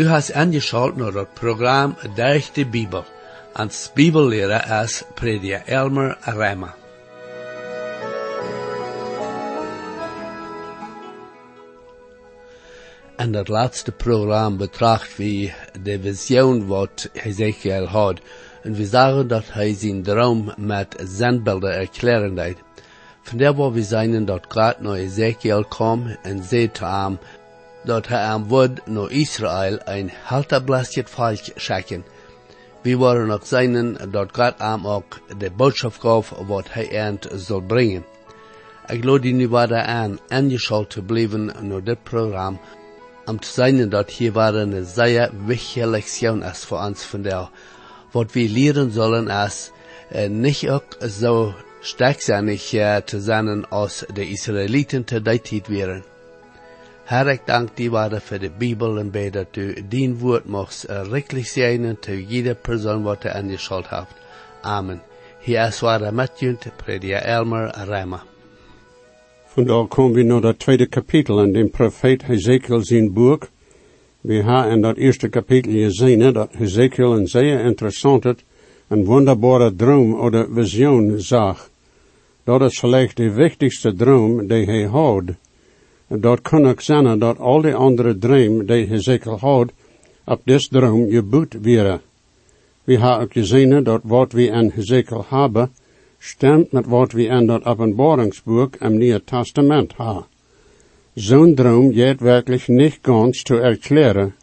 Du hast angeschaut naar het programma Durch de Bibel. Als Bibellehrer ist Prediger Elmer Reimer. En dat laatste programma betracht wie de vision wat Ezekiel had. En we zagen dat hij zijn droom met zendbeelden erklären deed. Van der waar we zijn dat God naar Ezekiel kwam en hem dat hij aan woord naar Israël een halterblaasje volk schikken. We waren ook zijn dat God hem ook de boodschap gaf wat hij eind zal brengen. Ik lade nu weer aan aangeschaut te blijven naar dit programma om te zijn dat hier waar een zeer wichtige lektion is voor ons vandaag. Wat we leren zullen is uh, niet ook zo sterk zijn uh, te zijn als de Israëlieten te die tijd waren. Herr, dank die waarde voor de Bibel en bid dat u dien woord mocht uh, rekelijk zijn te jede persoon wat er aangeschaut heeft. Amen. Hier is waar met je, prediker Elmer Reimer. Vandaag komen we naar dat tweede kapitel in de profeet Hezekiel zijn boek. We hebben in dat eerste kapitel gezien dat Hezekiel een zeer interessante en wonderbare droom of visioen zag. Dat is vielleicht de wichtigste droom die hij had. Dat kan ook zijn dat al die andere droom die Hezekiel had, op dit droom geboet werden. We hebben ook gezien dat wat we in Hezekiel hebben, stemt met wat we in dat openbaringsboek im Nieuwe Testament haben. Zo'n droom geht wirklich nicht ganz zu erklären.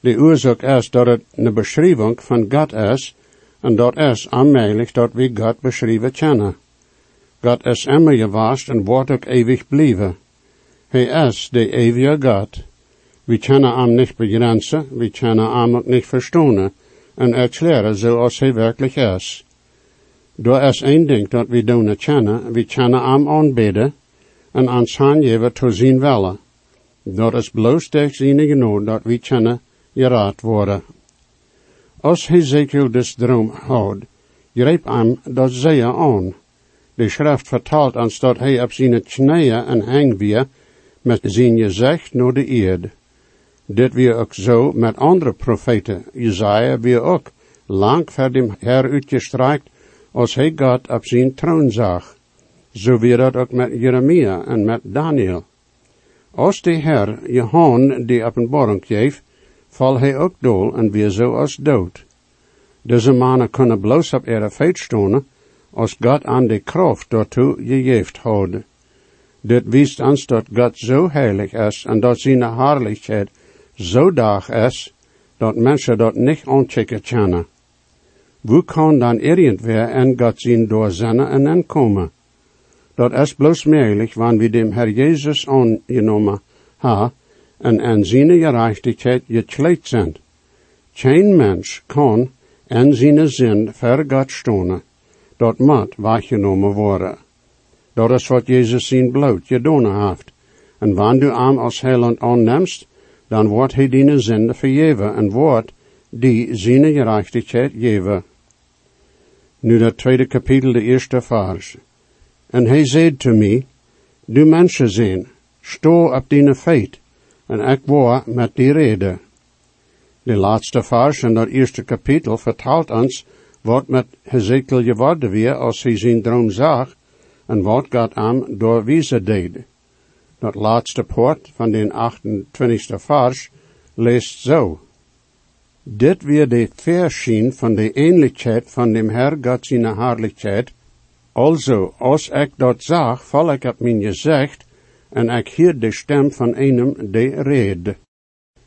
Die oorzaak is dat het een beschrijving van God is, en dat is aanmerkelijk dat we God beschrijven kennen. God is immer geweest en wordt ook eeuwig blijven. Is de eeuwige God. We kunnen hem niet begrenzen, we kunnen hem ook niet verstaan en erklären zoals hij werkelijk is. Door is één ding dat we doen kennen, we kennen hem aanbidden en ons aangeven te zien willen. Dat is bloos door zijn genoeg dat we kennen geraad worden. Als Hezekiel dus droom houdt, greep hem dat zeer aan. De schrift vertelt ons dat hij op zijn knieën en hang weer met zijn gezicht naar de eerd. Dit weer ook zo met andere profeten. Jezaja weer ook lang voor dem Herr uitgestrekt als hij God op zijn troon zag. Zo weer dat ook met Jeremia en met Daniel. Als de Heer Johan die openbaring geeft, val hij ook dool en weer zo als dood. Deze mannen kunnen bloos op ihre feit stonen, als God aan de kracht daartoe gegeven houdt. Dit wijst ons dat God zo heilig is en dat zijn herrlijkheid zo dag is, dat mensen dat niet aanchecken kunnen. Hoe kan dan irgendwer en God zien doorzennen en aankomen? Dat is bloos mogelijk, wanneer we dem Herr Jezus aangenomen ha en aan zijn gerechtigheid gekleed zijn. Geen mens kan en zijn zin ver God stonen. Dat moet weggenomen worden. Dat is wat Jezus zijn bloed gedaan heeft. En wanneer du hem als heiland aannemst, dan wordt hij die zinde vergeven en wordt die zijn gerechtigheid geven. Nu dat tweede kapitel, de eerste vers. En hij zei te mij, du mensen zijn, sto op die feit, en ik word met die reden. De laatste vers in dat eerste kapitel vertelt ons wat met Hezekiel geworden weer als hij zijn droom zag, en wat God hem doorwezen deed. Dat laatste poort van de 28e vers leest zo. Dit weer de verschijn van de eenlijkheid van dem Herr God zijn herrlijkheid. Also, als ik dat zag, val ik op mijn gezicht, en ik hier de stem van einem de red.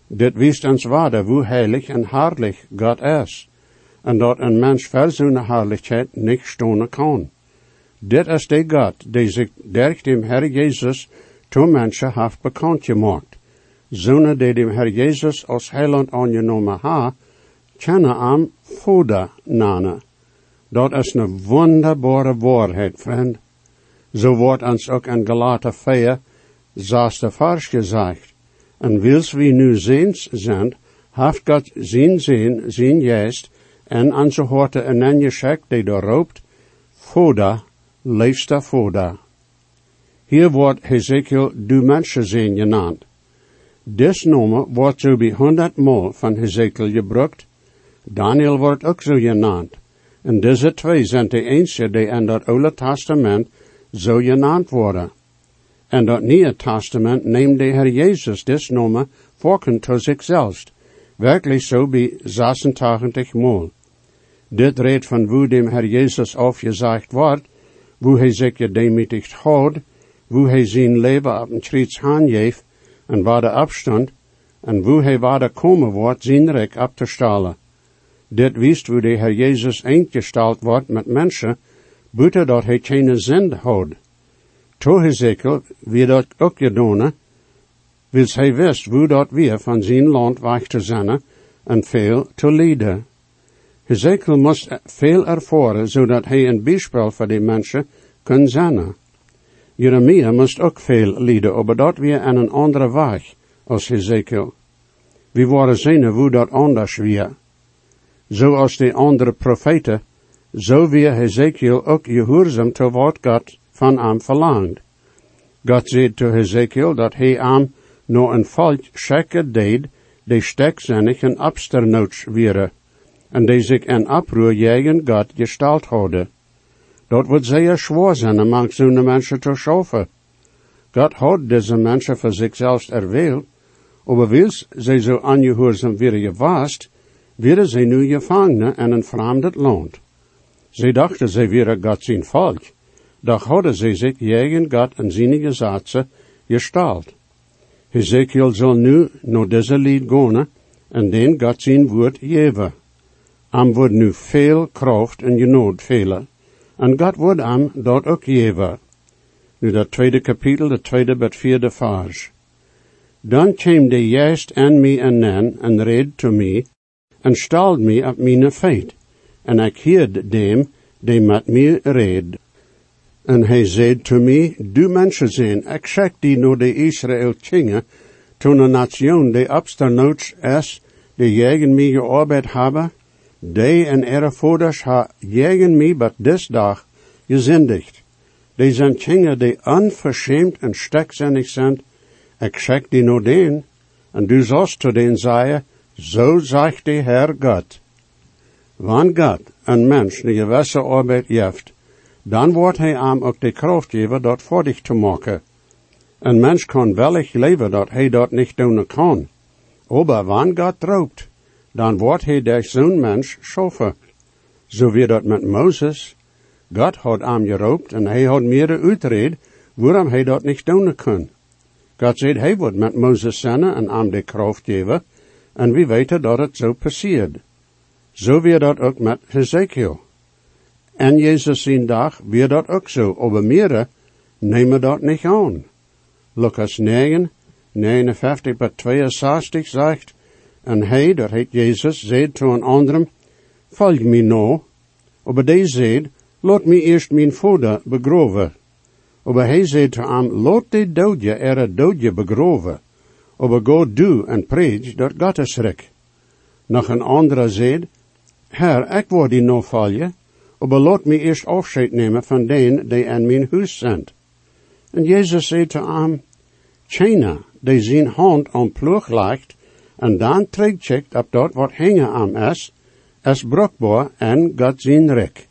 Dit wist ons waarde hoe heilig en herrlich God is, en dat een mens voor zijn herrlijkheid niet stonen kan. Dit is de God die zich durch dem Herr Jezus to mensen heeft bekend gemaakt. Zonen die dem Herr Jezus als heiland aangenomen ha, kennen am Foda nana. Dat is een wonderbare waarheid, vriend. Zo wordt ons ook in Galater 4, zesde vers gezegd. En wils we nu ziens zijn, heeft God zijn zin, zijn geest, en onze een anje schek die er roept, Foda, leefste Foda. Hier wordt Hezekiel du mensen zijn genaamd. Desnomen wordt zo bij honderdmaal van Hezekiel gebruikt. Daniel wordt ook zo genaamd. En deze twee zijn de enige die in dat Oude Testament zo genaamd worden. En dat Nieuwe Testament neemt de Heer Jezus desnomen voorkant tot zichzelf. Werkelijk zo bij 86 maal. Dit redt van hoe dem Herr Jezus afgezegd wordt, zich gedemütigt houdt, hoe hij zijn leven op een kruis aangeeft, en afstand, en hij waar de komen wordt, zijn te stalen. Dit wist hoe de Herr Jezus eengesteld wordt met mensen, buiten dat hij geen zin houdt. To Hezekiel, wie dat ook gedaan, wils hij wist hoe dat weer van zijn land weg te zijn en veel te. Hezekiel moest veel ervaren, zodat hij een bijspel voor die mensen kon zijn. Jeremia moest ook veel lijden, maar dat weer aan een andere weg als Hezekiel. We waren zien hoe dat anders weer. Zoals de andere profeten, zo weer Hezekiel ook gehoorzaam te wat God van hem verlangt. God zei te Hezekiel dat hij hem nog een volk schekken deed, die stekzinnig en absternoots wieren en die zich in oproer jegen God gestalt houden. Dat wordt zeer schwer zijn among zo'n mensen te schaffen. God had deze mensen voor zichzelf erwählt, aber wils zij zo aangehoorzaam weer gewaast, werden zij nu gevangen in een vreemd land. Zij dachten zij weer God zijn volk, doch hadden zij zich jegen God en zijn gezaatsen gestalt. Ezekiel zal nu naar deze lied gaan en den God zijn woord geven. Am wordt nu veel kracht en genood velen. En God wordt am dat ook geven. Nu dat tweede kapitel, de tweede bet vierde vers. Dan kwam de juist aan mij en nen en reed to mij en stald mij op mijn feit. En ik hield dem die met mij reed. En hij zei to mij, du mensen zijn, ik die naar de Israël kingen, toen een nation die absternoots is, die jegen mij gearbeid hebben, die en ihre voeders ha jegen mij bat des dag gezindigd. Die zijn kingen die unverschämt en stekzinnig zijn, ik schik die no den, en du sollst zu den zeggen, zo zegt de Herr Gott. Wann Gott een mens een gewisse arbeid jeft, dan wordt hij aan ook de kracht geven dat voor dich te maken. Een mens kan wellig leven dat hij dat niet doen kan. Aber wann Gott droopt, dan wordt hij der zo'n mens schaffen. Zo weer dat met Moses. God had hem geroopt en hij had meer uitred waarom hij dat niet doen kon. God zei, hij wordt met Moses zenden en hem de kracht geven, en we weten dat het zo passiert. Zo weer dat ook met Ezekiel. En Jezus zijn dag weer dat ook zo, aber meer nemen dat niet aan. Lucas 9, 59 bij 62 zegt, en hij, dat heet Jezus, zei to een anderen, volg me nou. Aber die zei, laat me eerst mijn vader begroven. Aber hij zei to hem, laat de doodje er doodje begroven. Aber go do en preach dat God is rijk. Nog een andere zei, Herr, ik word die nou volgen, aber laat me eerst afscheid nemen van den die in mijn huis zijn. En Jezus zei to hem, China, die zijn hand aan ploeg legt, en dan terugcheckt op dat wat hangen aan is, is brukbaar en God zijn rek.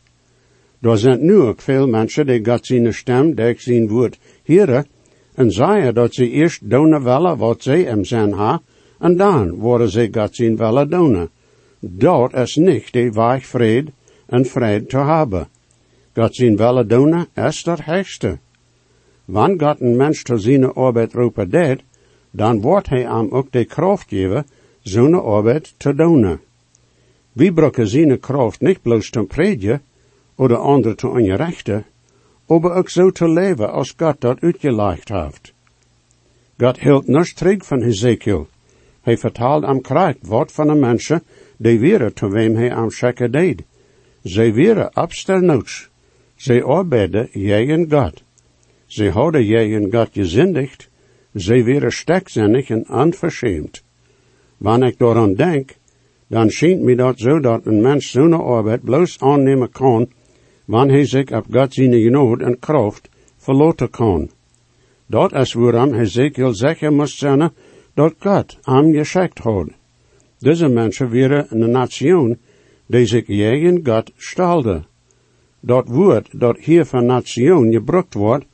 Er zijn nu ook veel mensen die God zijn stem, die zijn woord hieren, en zeggen dat ze eerst doen willen wat ze hem zijn ha, en dan worden ze God zijn willen doen. Dat is niet de weg vrede en vrede te hebben. God zijn willen doen is dat hechtste. Wanneer God een mens te zijn arbeid roepen deed, dan wordt hij hem ook de kracht geven, zo'n arbeid te doen. We brauchen zijn kracht niet bloos te predigen, of andere te onrechten, maar ook zo te leven als God dat uitgelegd heeft. God hield niets terug van Ezekiel. Hij vertaalt am krijgt wat van de mensen, die weer te wem hij am schekken deed. Zij weer absternoots. Zij arbeiden jegen God. Zij hadden jegen God gezindigd, zij weer stekzinnig en onverschämt. Wanneer ik daaraan denk, dan schijnt me dat zo dat een mens zo'n arbeid bloos aannemen kan, wanneer hij zich op God zijn genade en kracht verloten kan. Dat is waarom Ezekiel zeggen moest zijn, dat Gott am geschickt hat. Diese Menschen wären eine Nation, die sich gegen Gott stalde. Dat woord dat hier van Nation gebruikt wordt,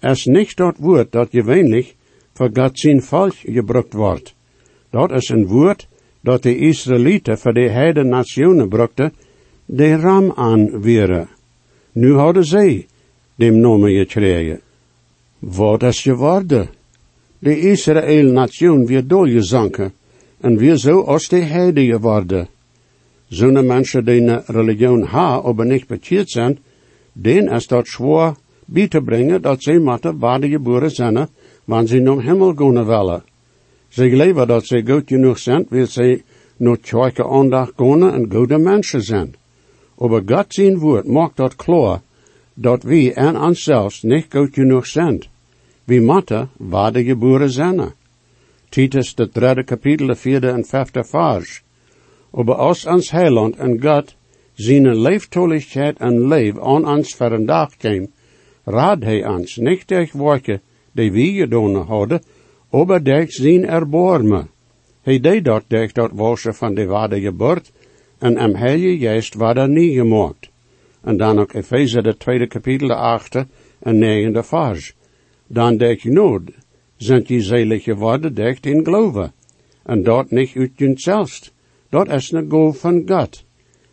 is niet dat woord dat gewöhnlich voor God zijn volk gebruikt wordt. Dat is een woord dat de Israëlieten voor de heide nationen brukte, de ram aanweren. Nu hadden zij dem nomen gekregen. Wat is geworden? De Israël-nation weer doorgezonken en weer zo als de heide geworden. Zo'n mensen die een religion ha, aber niet bekeerd zijn, den is dat schwoor bij te brengen dat zij moeten waarde geboren zijn, wanneer ze naar hemel gaan willen. Ze geloven dat ze goed genoeg zijn, wil ze naar tjoike aandacht gaan en goede mensen zijn. Aber God zijn woord maakt dat klaar, dat we en onszelfs goed genoeg zijn. We moeten waarde geboren zijn. Titus, de derde kapitel, de vierde en vijfde vers. Aber als ons heiland en God zijn leeftoligheid en leef aan ons verendag kwam, raad hij ons niet durch werken die gedaan hadden, aber durch zijn erbarmen. Hij deed dat durch dat wasje van de waarde geboort, en am Heilige Geest war er nie gemaakt. En dan ook Efeze de tweede kapitel, de achte en negende vers. Dan durch nood sind je zelig geworden durch in geloven. En dat niet uit jezelfs. Dat is een golf van God.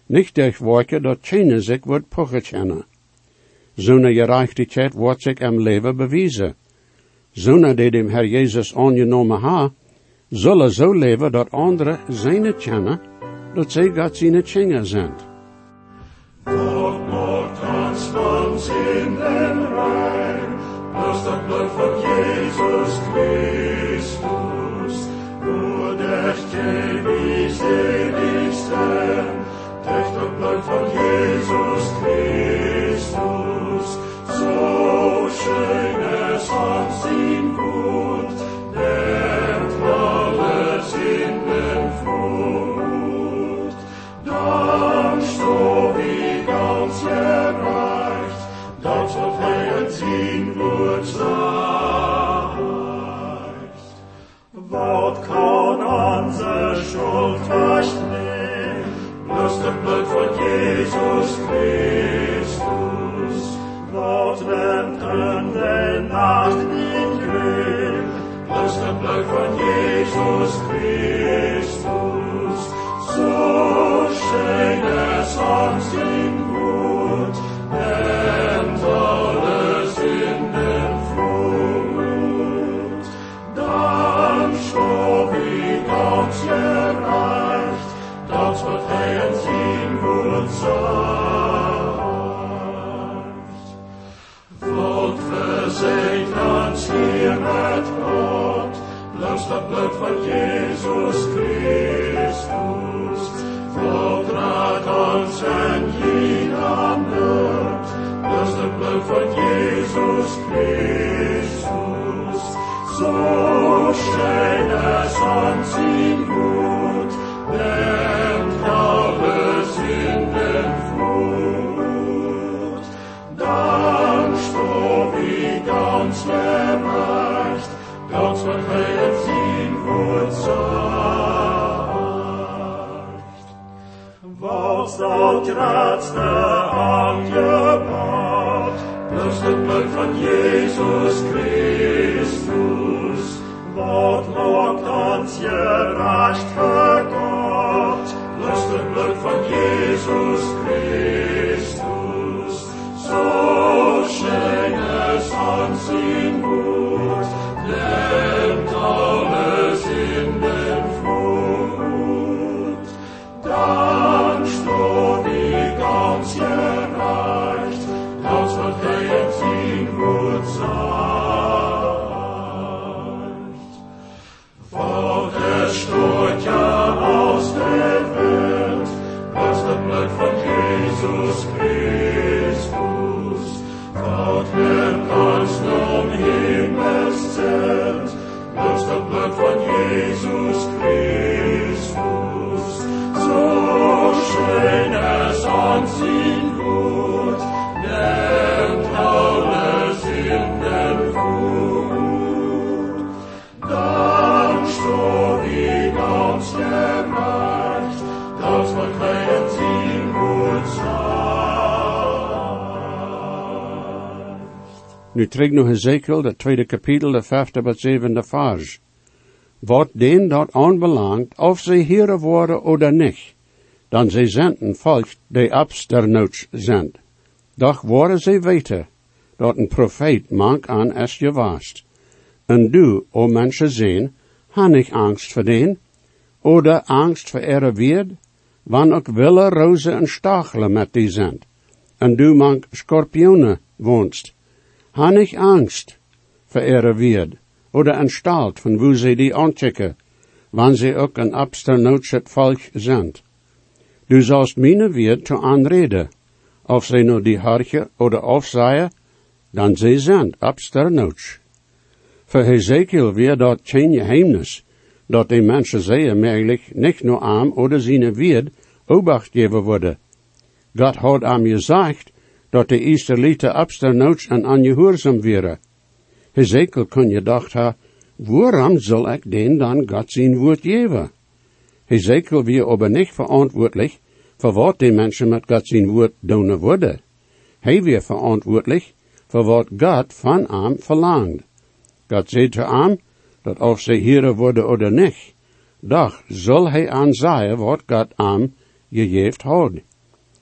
Niet durch werken dat keine zich wordt pochekennen. Zo'n gerechtigheid wordt zich am leven bewijzen. Zo'n die dem Herr Jezus aangenomen ha, zullen zo leven dat anderen zijn kennen, dat zij God zijn tjenger zijn. Macht hans van Jesus Christus. Jesus Christus. Wat kan onze schuld recht nemen, bloß het bloed van Jezus Christus. Wat neemt in de nacht niet weg, bloß het bloed van Jezus Christus. So schön es uns ihm van Jezus Christus. Raadt ons en jeder nood, langs dat bloed van Jezus Christus. So schön es uns ihm Jezus Christus. Nu terug naar Ezekiel, de tweede kapitel, de vijfde tot zevende vers. Wat den dat aanbelangt, of ze hier worden oder niet, dan ze zenden volk de absternouts zend. Doch worden ze weten, dat een profeet mank aan es je wast. En du, o mensen zien, han ik angst voor den, oder angst voor ere weerd, wann ook wille rozen en stachelen met die zend. En du mank scorpionen woonst, han ich Angst voor ihre Wied oder een Stalt, von wo sie die anchecken, wann sie ook een absternotschet Volk sind. Du sollst meine Wied zu anreden, of sie nur die Harche oder aufseien, dan sie sind absternotsch. Für Hezekiel weer dat geen geheimnis, dat die mensen zeer nicht nur am oder seine Wied obacht geven worden. Gott hat am gesagt, dat de Israëlieten absternoods en ongehoorzaam waren. Hezekiel kon je dacht ha, waarom zal ik den dan God zijn woord geven? Hezekiel weer aber niet verantwoordelijk voor wat die mensen met God zijn woord doen worden. Hij weer verantwoordelijk voor wat God van hem verlangt. God zei te hem, dat of ze hier worden oder niet, doch zal hij aanzaaien wat God hem gegeven had.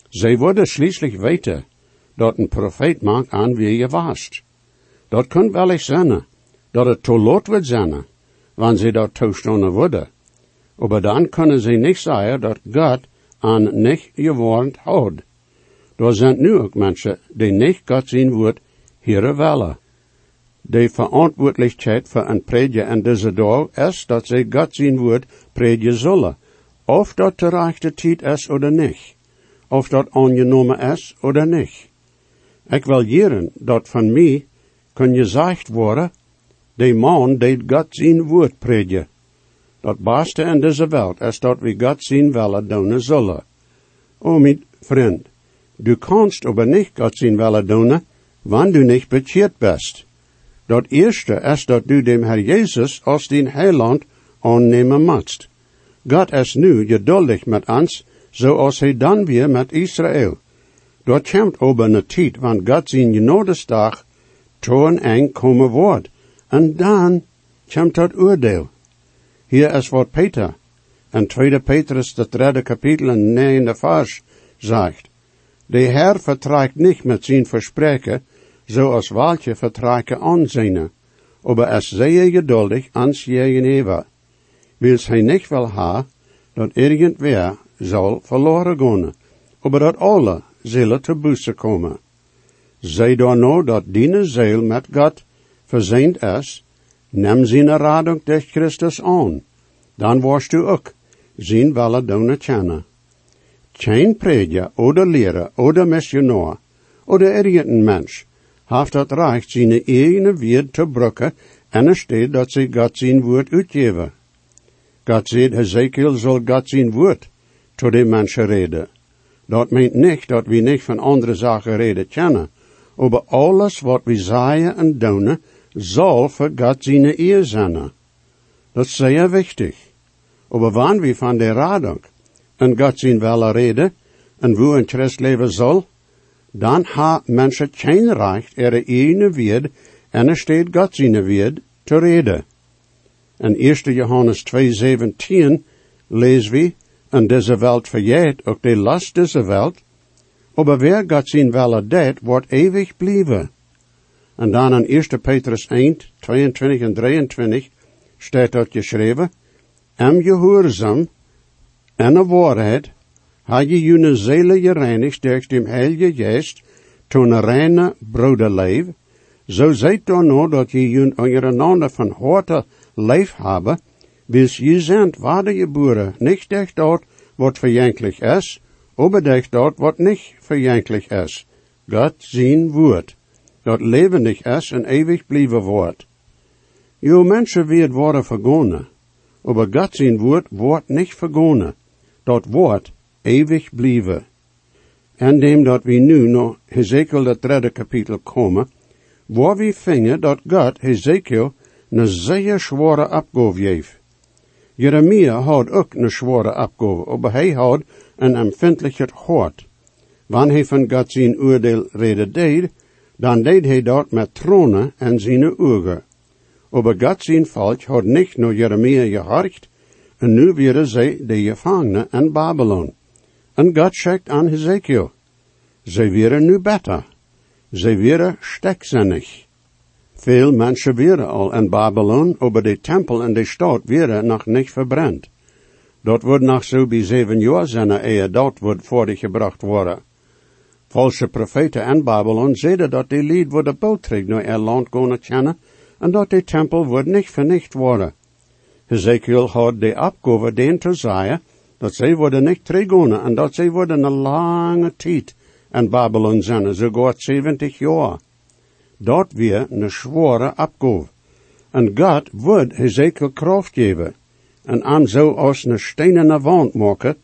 Zij worden schließlich weten, dat een profeet maakt aan wie je was. Dat kan wel eens zijn, dat het te laat wordt zijn, wanneer ze dat toestonden worden. Maar dan kunnen ze niet zeggen dat God aan niet gewarnd had. Er zijn nu ook mensen die niet God zien woord hier willen. De verantwoordelijkheid voor een predje in deze dag is dat ze God zien woord predje zullen. Of dat de rechte tijd is of niet. Of dat aangenomen is of niet. Ik wil jaren dat van mij kan gezegd worden, de man deed God zijn woord predje. Dat beste in deze wereld is dat we God zijn willen doen zullen. O mijn vriend, du kannst aber niet God zijn willen doen, wanneer du niet bekeerd bist. Dat eerste is dat du dem Herr Jezus als din heiland aannemen moet. God is nu geduldig met ons, zoals hij dan weer met Israël. Dort komt ober een tijd, wanneer God zijn genodesdag toon eng komen wordt. En dan komt dat oordeel. Hier is wat Peter, en 2 Petrus, de derde kapitel en negende vers, zegt. De Herr vertragt niet met zijn verspreken, zoals welke vertragen aanzien, aber es zeer geduldig ans jegeneva. Wils hij niet wil ha, dat irgendwer zal verloren gaan, aber dat alle zullen te bussen komen. Zij dan nou dat die ziel met God verzeind is, neem zijn radung durch Christus aan, dan worst u ook zijn welle doen kennen. Geen oder leraar oder missionaar oder irgendein mens heeft het recht zijn eigen woord te brukken en er dat ze God zijn woord uitgeven. God zegt, Ezekiel zal God zijn woord tot de mensen reden. Dat meint niet dat we niet van andere zaken reden kennen. Aber alles wat we zeggen en doen, zal voor God zijn eer zijn. Dat is zeer wichtig. Aber wanneer we van de radung en God zijn welle reden, en wo een Christ leven zal, dan ha mensen geen recht er ene weer en er steht God zijn weer te reden. In 1 Johannes 2,17 lezen we, en deze welt verjeet ook de last deze welt, aber wer Gott welle deed, wordt eeuwig blijven. En dan in 1 Petrus 1, 22 en 23 staat dat geschreven, Am gehoorzaam en de waarheid, ha je june zele gereinigd durch dem heilige geest, toen reine broederleef, zo zijt dan nou dat je jun ondereinander van harte leef hebben, bis je zijn geboren, nicht durch dort, wat verjanklich is, aber durch dort, wat nicht verjanklich is. Gott zijn woord, dat levendig is en ewig blijven wordt. Jo mensen wird worden vergonnen, aber Gott zijn woord wordt nicht vergonnen, dat wordt ewig blijven. En dem dat we nu naar Hezekiel dat derde kapitel komen, waar we vingen dat God Hezekiel een zeer zware opgave. Jeremia had ook een zware opgave, maar hij had een empfindlicher hart. Wanneer hij van God zijn oordeel reden deed, dan deed hij dat met tronen en zijn ogen. Aber God zijn volk had niet naar Jeremia gehorcht, en nu werden zij de gevangenen in Babylon. En God schickt aan Hezekiel. Zij werden nu beter. Zij werden stekzinnig. Veel mensen waren al in Babylon, aber de tempel en de stad werden nog niet verbrannt. Dat wordt nog zo bij zeven jaar zijn eer dat wordt voorgebracht worden. Valse profeten in Babylon zeiden dat de lied worden bootrig naar er land gaan kennen en dat de tempel wordt niet vernicht worden. Ezekiel had de opgave den te zeggen dat zij worden niet teruggaan en dat zij worden een lange tijd in Babylon zijn, zo gaat 70 jaar. Dat weer een zware opgave. En God wordt Ezekiel kracht geven en aan zo als een stenen wand maken,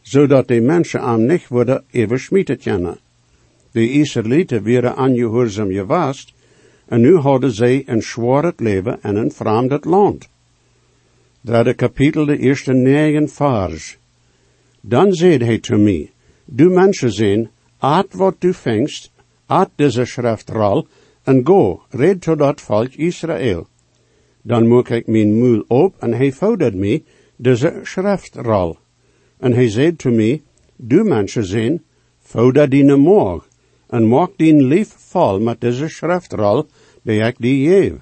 zodat de mensen aan niet worden even schmieten kennen. De Israëlieten werden aangehoorzaam geweest, en nu hadden zij een zwaar leven in een vreemd land. Derde kapitel, de eerste negen vers. Dan zei hij te mij, du mensen zijn, at wat du vingst, at deze schriftrol, en go, red tot dat volk Israël. Dan moek ik mijn moel op, en hij vouwde mij deze schriftrol. En hij zei te mij, du mensen zijn, vouwde die morg, en maak die lief vol met deze schriftrol, die ik die geef.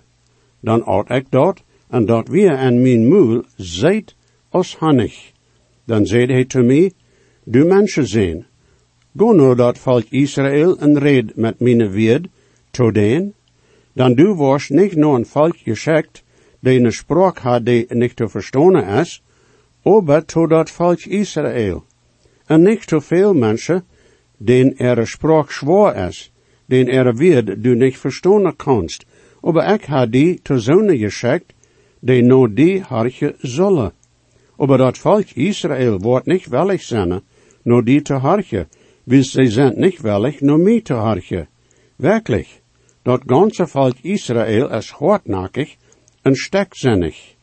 Dan at ik dat, en dat weer en mijn moel zijt als hannig. Dan zei hij te mij, du mensen zijn, go nou dat volk Israël en red met mijn weerd, den, dan du was niet nog een volk geschikt, die een spraak had die niet te verstaan is, aber to dat volk Israël. En niet te veel mensen, den er spraak zwaar is, den er weerd du niet verstaan kanst, aber ik had die te zonen geschikt, die no die hartje zullen. Aber dat volk Israël wordt niet wellig zijn, no die te hartje, wie zij zijn niet wellig, no mij te hartje. Werkelijk, dat ganze volk Israël is hardnakkig en stekzinnig.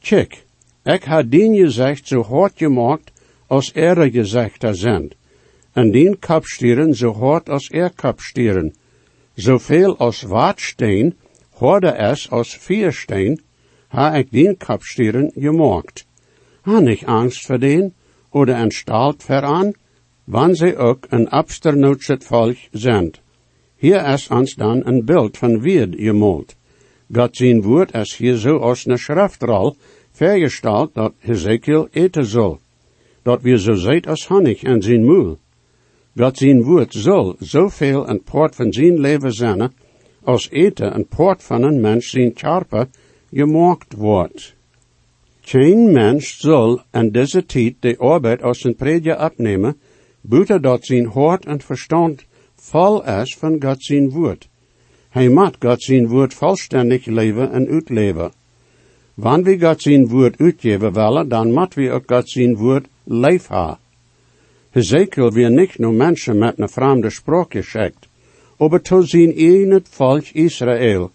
Check, ik had dien gezegd zo hard gemaakt als er gezegd zijn, en dien kapstieren zo hard als er kapstieren, zoveel als watsteen, harder is als viersteen, ha ik dien kapstieren gemaakt. Ha nicht angst voor den, oder een staalt veran, wann sie ook een absternutset volk zijn. Hier is ons dan een beeld van weerd gemalt. God zijn woord is hier zo als een schriftrol vergesteld dat Ezekiel eten zal. Dat wir zo zijt als honig en zijn moel. God zijn woord zal zoveel een poort van zijn leven zijn, als eten een poort van een mens zijn karper gemaakt wordt. Geen mens zal in deze tijd de arbeid als zijn predje opnemen, buiten dat zijn hart en verstand vol is van God zijn woord. Hij moet God zijn woord volständig leven en uitleven. Wanneer we God zijn woord uitgeven willen, dan moet we ook God zijn woord leef ha. Ezekiel weer niet nur mensen met een vreemde spraak geschickt, aber to zijn het volk Israël.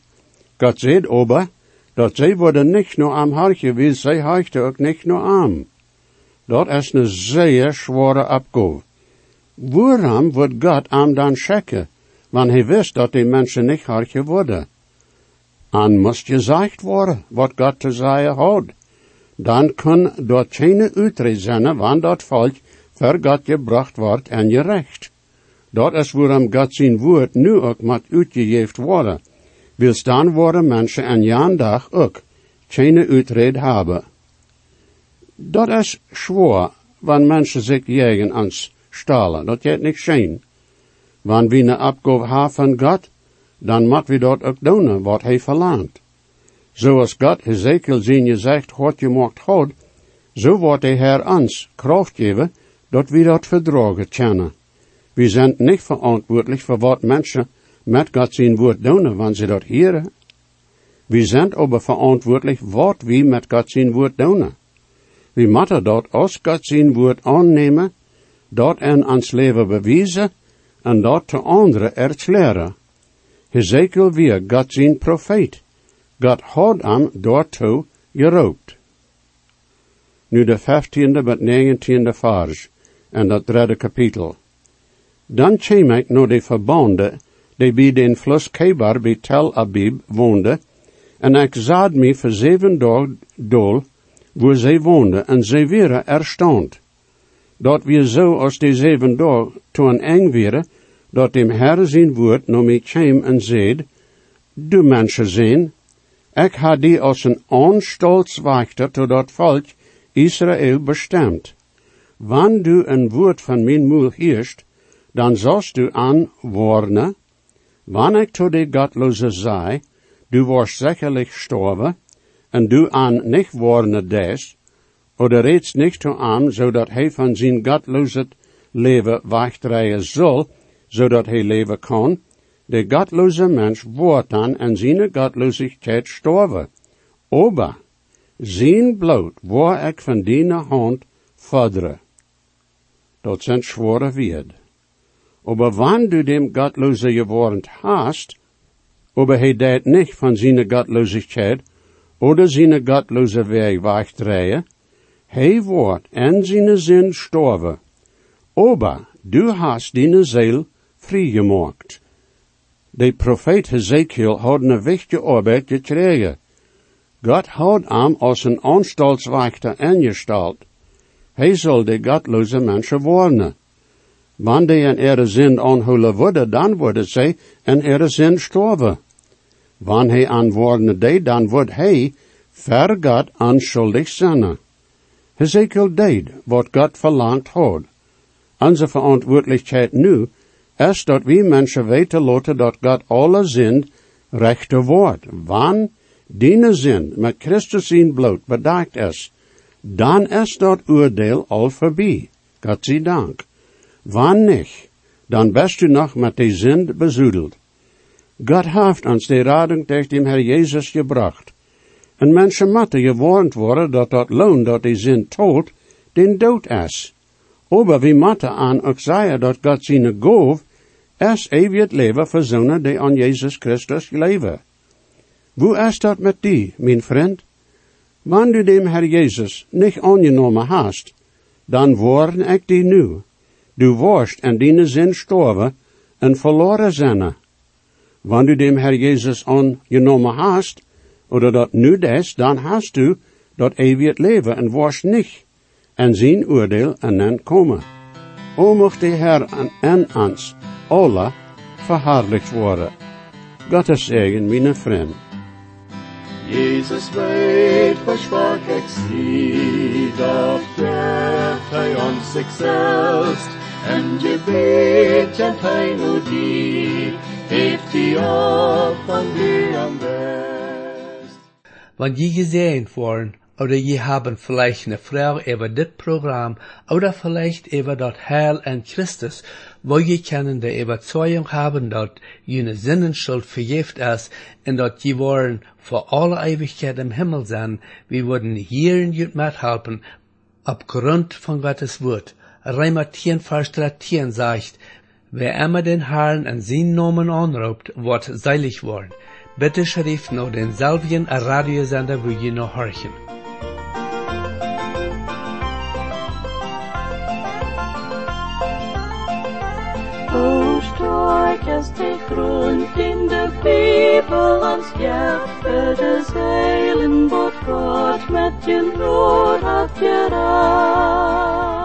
God zegt ober, dat zij worden niet nur am hartje, wie zij hartje ook niet nur am. Dat is een zeer zware opgave. Waarom wordt God am dan checken, wanneer hij wist dat die mensen niet worden? An moest gezegd worden, wat God te zeggen had. Dan kan dat geen uitred zijn, wanneer dat volk voor God gebracht wordt en gerecht. Dat is waarom God zijn woord nu ook moet uitgegeven worden. Wil dan worden mensen en jan dag ook geen uitred hebben. Dat is zwaar, wanneer mensen zich jagen ans stalen. Dat gaat niet zijn. Wanneer we een opgave hebben van God, dan moet we dat ook doen, wat hij verlangt. Zoals God Ezekiel zien je zegt, wat je mocht had, zo wordt hij her ons kracht geven, dat we dat verdragen kennen. We zijn niet verantwoordelijk voor wat mensen met God zijn woord doen, wanneer ze dat horen. We zijn aber verantwoordelijk wat we met God zijn woord doen. We moeten dat als God zijn woord aannemen, dat in ons leven bewijzen en dat te anderen erklären. Hezekiel weer God zijn profeet. God had hem daartoe geroopt. nu de vijftiende met negentiende vers en dat derde kapitel. Dan kwam ik naar de verbonden, die bij den fluss Kebar bij Tel Abib woonde, en ik zag me voor zeven dagen dol, waar zij woonde, en zij waren erstaunt. Dat we zo als die zeven dagen toen eng waren, dat dem Herr zijn woord naar mij kwam en zeid, Du mensen zijn, ik ha die als een onstolswachter tot dat volk Israël bestemd. Wanneer du een woord van mijn moel hierst, dan zost du aan warnen, wanneer ik tot de godloze zei, du worst zekerlijk storven, en du aan niet warnen des, oder reeds niet toe aan, zodat hij van zijn godloze leven wegdraaien zal, zodat hij leven kan, de godloze mens wordt dan en zijn godloosheid storven. Ober, zijn bloed waar ik van die hand vorderen. Dat zijn zware woorden. Aber wann du dem Gottlose geworden hast, aber hij deed nicht van zijn Gottlosigkeit oder zijn gottlose Weg wegdrehen, hij wordt en zijn zin storven. Aber du hast deine Ziel vrijgemaakt. De profeet Hezekiel had een wichtige arbeid gekregen. God had hem als een anstaltswachter ingesteld. Hij zal de godloze mensen warnen. Wanneer in ihre zin aanholen worden, dan worden zij in ihre zin sterven. Wanneer hij antwoorden deed, dan wordt hij ver God aanschuldig zijn. Hezekiel deed wat God verlangt had. Onze verantwoordelijkheid nu is dat we mensen weten laten dat God alle zin rechte wordt. Wanneer die zin met Christus in bloed bedekt is, dan is dat oordeel al voorbij. God zij dank. Wann nicht, dann bist du noch mit der Sünde besudelt. Gott heeft ons de rading durch dem Herr Jesus gebracht. En mensen moeten gewarnt worden dat dat loon dat die zin tot, den dood is. Aber we moeten aan ook zeggen dat God zijn goof is eeuwig leven voor zonen die aan Jezus Christus leven. Hoe is dat met die, mijn vriend? Wanneer du dem Herr Jesus niet aangenomen hast, dan worden ik die nu. Du worst en dine zin storven en verloren zijn. Wanneer du dem Herr Jesus aangenomen hast, oder dat nu des, dan hast du dat eeuwig leven en worst nicht en zijn oordeel en dan komen. O mocht de Herr en, en ons alle verhaarlijkt worden. God is eigen, mijn vriend. Jesus weet, versprach ik zie, dat geeft hij ons zichzelf, en gebet kent hij nu die, heeft hij op van am best. Wenn je gesehen worden, oder je haben vielleicht eine Frau über das Programm, oder vielleicht über das Heil in Christus, wo je können die Überzeugung haben, dass jene Sinnenschuld vergift ist, und dass je wollen für alle Ewigkeit im Himmel sein, wir würden hier in jut mithelfen, aufgrund von Gottes Wort. Reimer 10, Vers 13 sagt, wer immer den Herrn an seinen Namen anruft, wird seilig worden. Bitte schrift noch denselben Radiosender, wo je noch horchen. O stark ist der Grund in der Bibel ans Jahre des Heilen, Gott Gott mit den Rot hat gereicht.